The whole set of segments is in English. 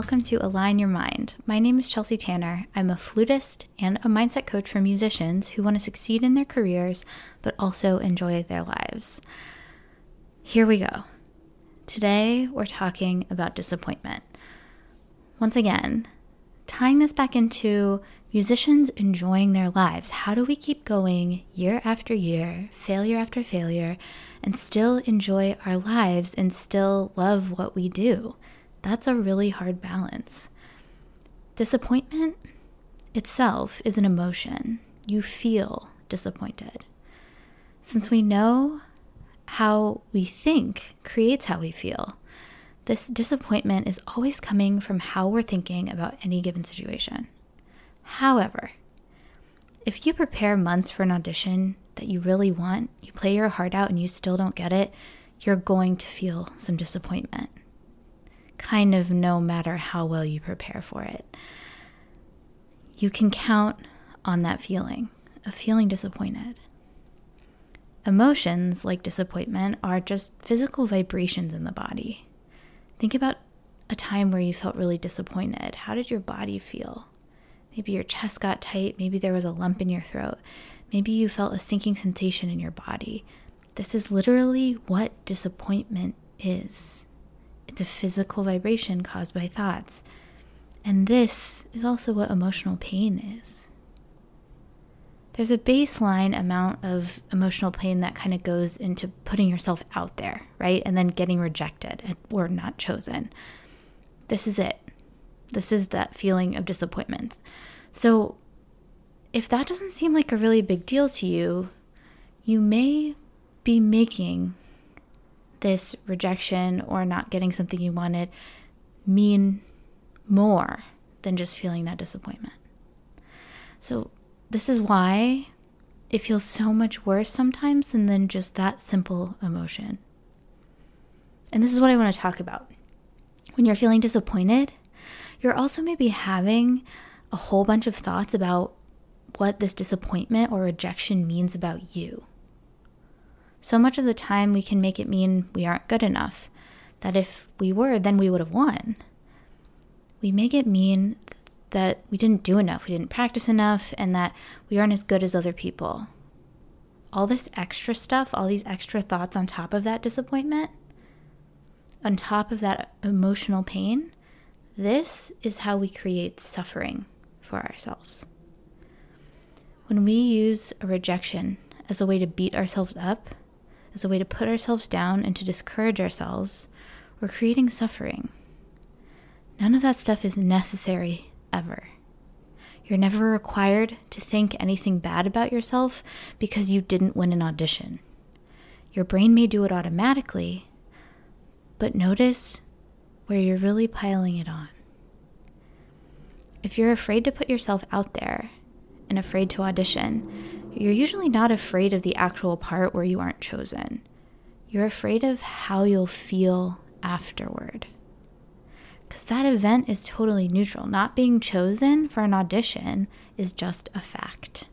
welcome to Align Your Mind. My name is Chelsea Tanner. I'm a flutist and a mindset coach for musicians who want to succeed in their careers but also enjoy their lives. Here we go. Today, we're talking about disappointment. Once again, tying this back into musicians enjoying their lives. How do we keep going year after year, failure after failure, and still enjoy our lives and still love what we do? That's a really hard balance. Disappointment itself is an emotion. You feel disappointed. Since we know how we think creates how we feel, this disappointment is always coming from how we're thinking about any given situation. However, if you prepare months for an audition that you really want, you play your heart out and you still don't get it, you're going to feel some disappointment kind of no matter how well you prepare for it. You can count on that feeling of feeling disappointed. Emotions like disappointment are just physical vibrations in the body. Think about a time where you felt really disappointed. How did your body feel? Maybe your chest got tight, maybe there was a lump in your throat, maybe you felt a sinking sensation in your body. This is literally what disappointment is. It's a physical vibration caused by thoughts. And this is also what emotional pain is. There's a baseline amount of emotional pain that kind of goes into putting yourself out there, right? And then getting rejected or not chosen. This is it. This is that feeling of disappointment. So, if that doesn't seem like a really big deal to you, you may be making this rejection or not getting something you wanted mean more than just feeling that disappointment. So, this is why it feels so much worse sometimes than, than just that simple emotion. And this is what I want to talk about. When you're feeling disappointed, you're also maybe having a whole bunch of thoughts about what this disappointment or rejection means about you. So much of the time, we can make it mean we aren't good enough, that if we were, then we would have won. We make it mean that we didn't do enough, we didn't practice enough, and that we aren't as good as other people. All this extra stuff, all these extra thoughts on top of that disappointment, on top of that emotional pain, this is how we create suffering for ourselves. When we use a rejection as a way to beat ourselves up, as a way to put ourselves down and to discourage ourselves, we're creating suffering. None of that stuff is necessary ever. You're never required to think anything bad about yourself because you didn't win an audition. Your brain may do it automatically, but notice where you're really piling it on. If you're afraid to put yourself out there and afraid to audition, you're usually not afraid of the actual part where you aren't chosen. You're afraid of how you'll feel afterward. Because that event is totally neutral. Not being chosen for an audition is just a fact.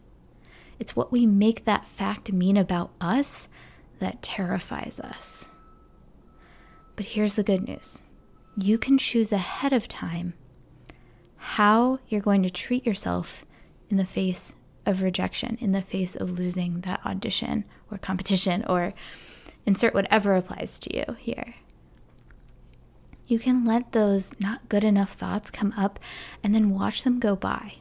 It's what we make that fact mean about us that terrifies us. But here's the good news you can choose ahead of time how you're going to treat yourself in the face of rejection in the face of losing that audition or competition or insert whatever applies to you here. You can let those not good enough thoughts come up and then watch them go by.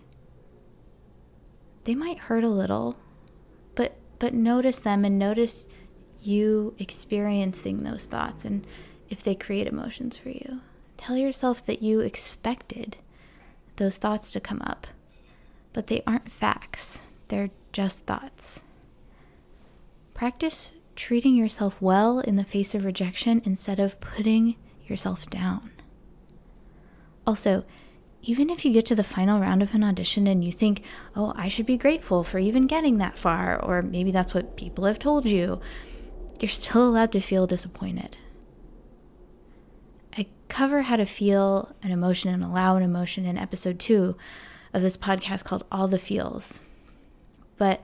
They might hurt a little, but but notice them and notice you experiencing those thoughts and if they create emotions for you. Tell yourself that you expected those thoughts to come up but they aren't facts, they're just thoughts. Practice treating yourself well in the face of rejection instead of putting yourself down. Also, even if you get to the final round of an audition and you think, oh, I should be grateful for even getting that far, or maybe that's what people have told you, you're still allowed to feel disappointed. I cover how to feel an emotion and allow an emotion in episode two of this podcast called All the Feels. But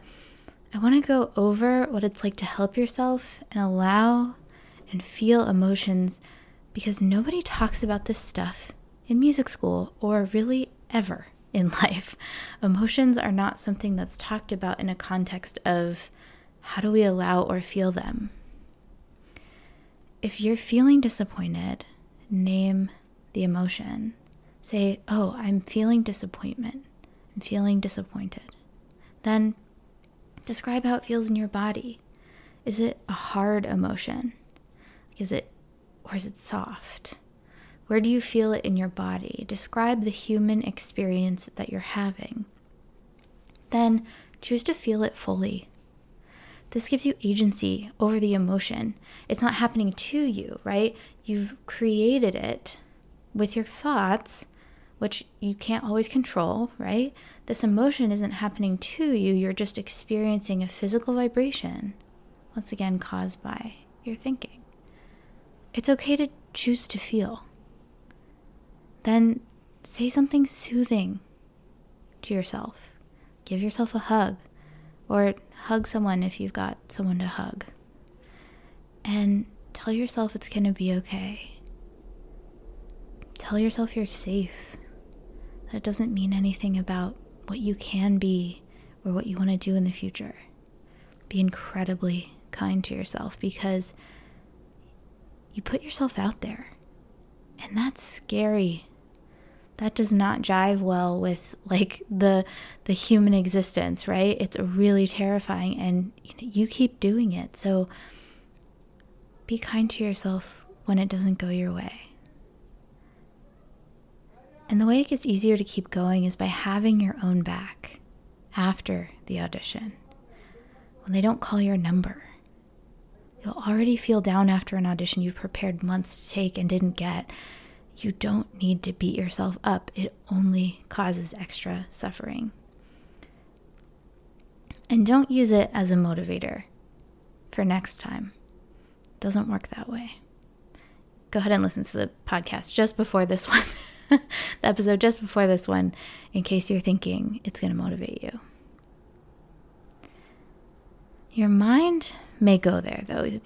I want to go over what it's like to help yourself and allow and feel emotions because nobody talks about this stuff in music school or really ever in life. Emotions are not something that's talked about in a context of how do we allow or feel them. If you're feeling disappointed, name the emotion. Say, Oh, I'm feeling disappointment. I'm feeling disappointed. Then describe how it feels in your body. Is it a hard emotion? Is it, or is it soft? Where do you feel it in your body? Describe the human experience that you're having. Then choose to feel it fully. This gives you agency over the emotion. It's not happening to you, right? You've created it with your thoughts, which you can't always control, right? This emotion isn't happening to you, you're just experiencing a physical vibration, once again caused by your thinking. It's okay to choose to feel. Then say something soothing to yourself. Give yourself a hug, or hug someone if you've got someone to hug. And tell yourself it's going to be okay. Tell yourself you're safe. That doesn't mean anything about what you can be or what you want to do in the future. Be incredibly kind to yourself because you put yourself out there. And that's scary. That does not jive well with like the the human existence, right? It's really terrifying and you, know, you keep doing it. So be kind to yourself when it doesn't go your way. And the way it gets easier to keep going is by having your own back after the audition. When they don't call your number, you'll already feel down after an audition you've prepared months to take and didn't get. You don't need to beat yourself up, it only causes extra suffering. And don't use it as a motivator for next time. It doesn't work that way. Go ahead and listen to the podcast just before this one, the episode just before this one, in case you're thinking it's going to motivate you. Your mind may go there, though.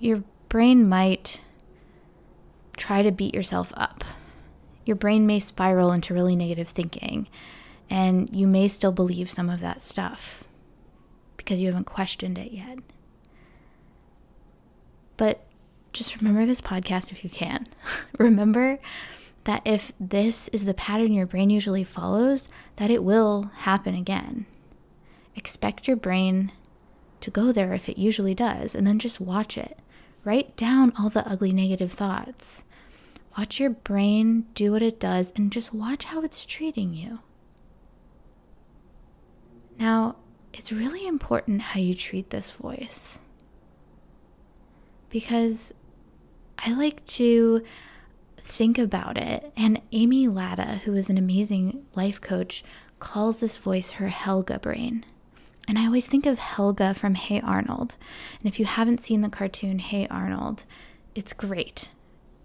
Your brain might try to beat yourself up. Your brain may spiral into really negative thinking, and you may still believe some of that stuff because you haven't questioned it yet. But just remember this podcast if you can. remember that if this is the pattern your brain usually follows, that it will happen again. Expect your brain to go there if it usually does, and then just watch it. Write down all the ugly negative thoughts. Watch your brain do what it does and just watch how it's treating you. Now, it's really important how you treat this voice because I like to think about it. And Amy Latta, who is an amazing life coach, calls this voice her Helga brain. And I always think of Helga from Hey Arnold. And if you haven't seen the cartoon Hey Arnold, it's great.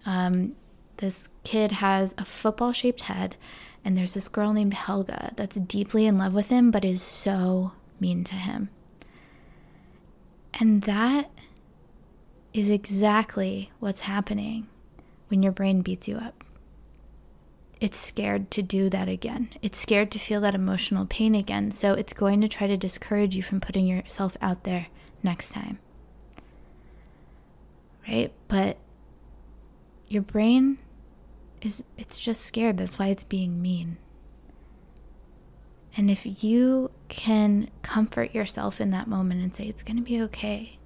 Um, this kid has a football shaped head, and there's this girl named Helga that's deeply in love with him, but is so mean to him. And that is exactly what's happening when your brain beats you up. It's scared to do that again. It's scared to feel that emotional pain again. So it's going to try to discourage you from putting yourself out there next time. Right? But your brain is it's just scared. That's why it's being mean. And if you can comfort yourself in that moment and say it's going to be okay.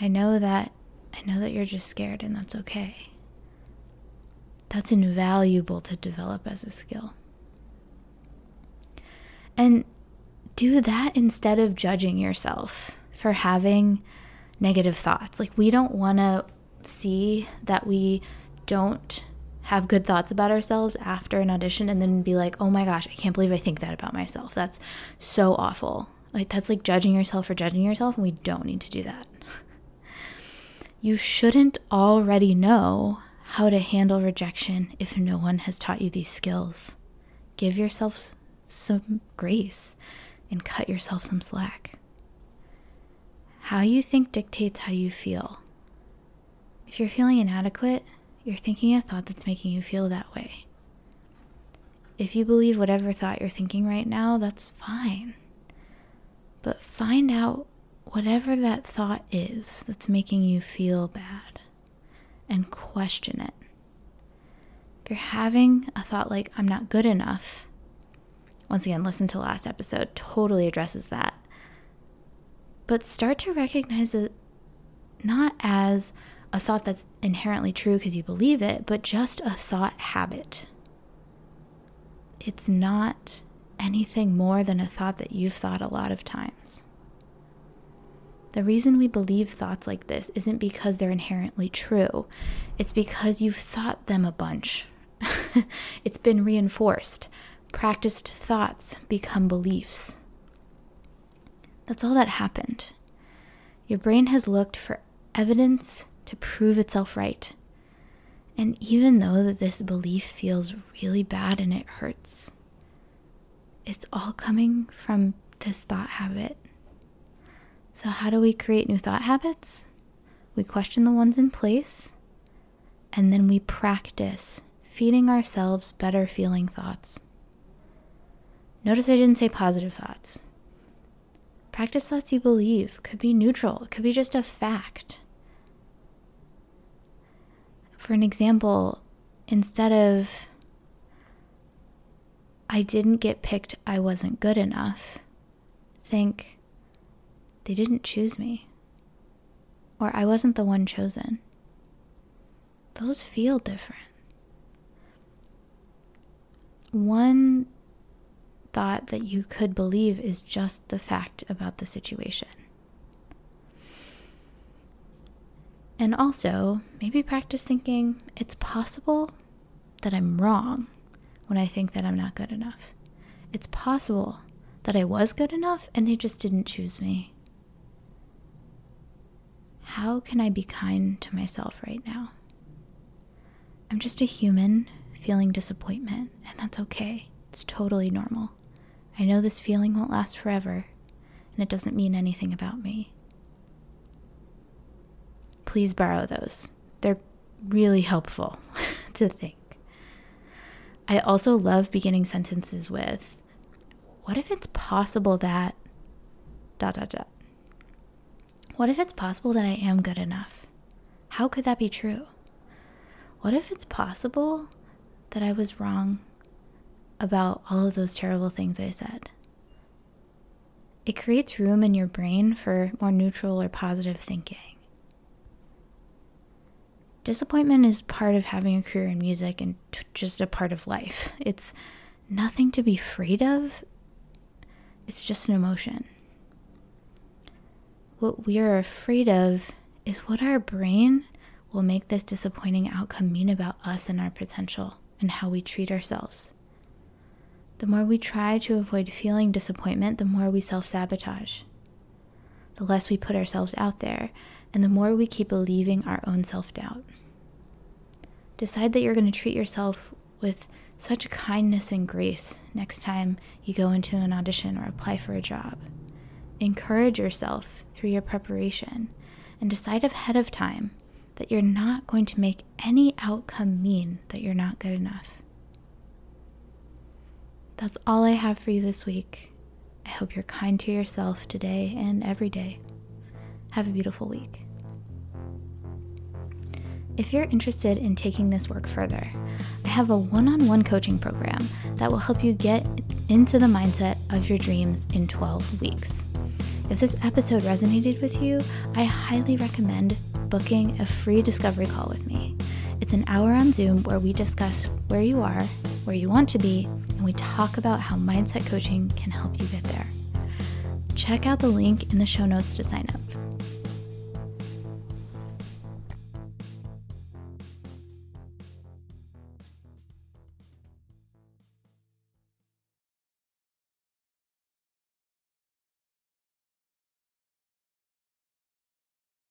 I know that I know that you're just scared and that's okay. That's invaluable to develop as a skill. And do that instead of judging yourself for having negative thoughts. Like we don't want to see that we don't have good thoughts about ourselves after an audition and then be like, oh my gosh, I can't believe I think that about myself. That's so awful. Like, that's like judging yourself for judging yourself, and we don't need to do that. you shouldn't already know how to handle rejection if no one has taught you these skills. Give yourself some grace and cut yourself some slack. How you think dictates how you feel. If you're feeling inadequate, you're thinking a thought that's making you feel that way. If you believe whatever thought you're thinking right now, that's fine. But find out whatever that thought is that's making you feel bad and question it. If you're having a thought like, I'm not good enough, once again, listen to last episode, totally addresses that. But start to recognize it not as a thought that's inherently true because you believe it, but just a thought habit. It's not anything more than a thought that you've thought a lot of times. The reason we believe thoughts like this isn't because they're inherently true, it's because you've thought them a bunch. it's been reinforced. Practiced thoughts become beliefs. That's all that happened. Your brain has looked for evidence to prove itself right. And even though that this belief feels really bad and it hurts, it's all coming from this thought habit. So, how do we create new thought habits? We question the ones in place, and then we practice feeding ourselves better feeling thoughts. Notice I didn't say positive thoughts. Practice thoughts you believe could be neutral, it could be just a fact. For an example, instead of I didn't get picked, I wasn't good enough, think they didn't choose me, or I wasn't the one chosen. Those feel different. One thought that you could believe is just the fact about the situation. And also, maybe practice thinking it's possible that I'm wrong when I think that I'm not good enough. It's possible that I was good enough and they just didn't choose me. How can I be kind to myself right now? I'm just a human feeling disappointment, and that's okay. It's totally normal. I know this feeling won't last forever, and it doesn't mean anything about me please borrow those. They're really helpful to think. I also love beginning sentences with, What if it's possible that. dot dot dot. What if it's possible that I am good enough? How could that be true? What if it's possible that I was wrong about all of those terrible things I said? It creates room in your brain for more neutral or positive thinking disappointment is part of having a career in music and t- just a part of life. It's nothing to be afraid of, it's just an emotion. What we are afraid of is what our brain will make this disappointing outcome mean about us and our potential and how we treat ourselves. The more we try to avoid feeling disappointment, the more we self sabotage. The less we put ourselves out there, and the more we keep believing our own self doubt. Decide that you're going to treat yourself with such kindness and grace next time you go into an audition or apply for a job. Encourage yourself through your preparation and decide ahead of time that you're not going to make any outcome mean that you're not good enough. That's all I have for you this week. I hope you're kind to yourself today and every day. Have a beautiful week. If you're interested in taking this work further, have a one on one coaching program that will help you get into the mindset of your dreams in 12 weeks. If this episode resonated with you, I highly recommend booking a free discovery call with me. It's an hour on Zoom where we discuss where you are, where you want to be, and we talk about how mindset coaching can help you get there. Check out the link in the show notes to sign up.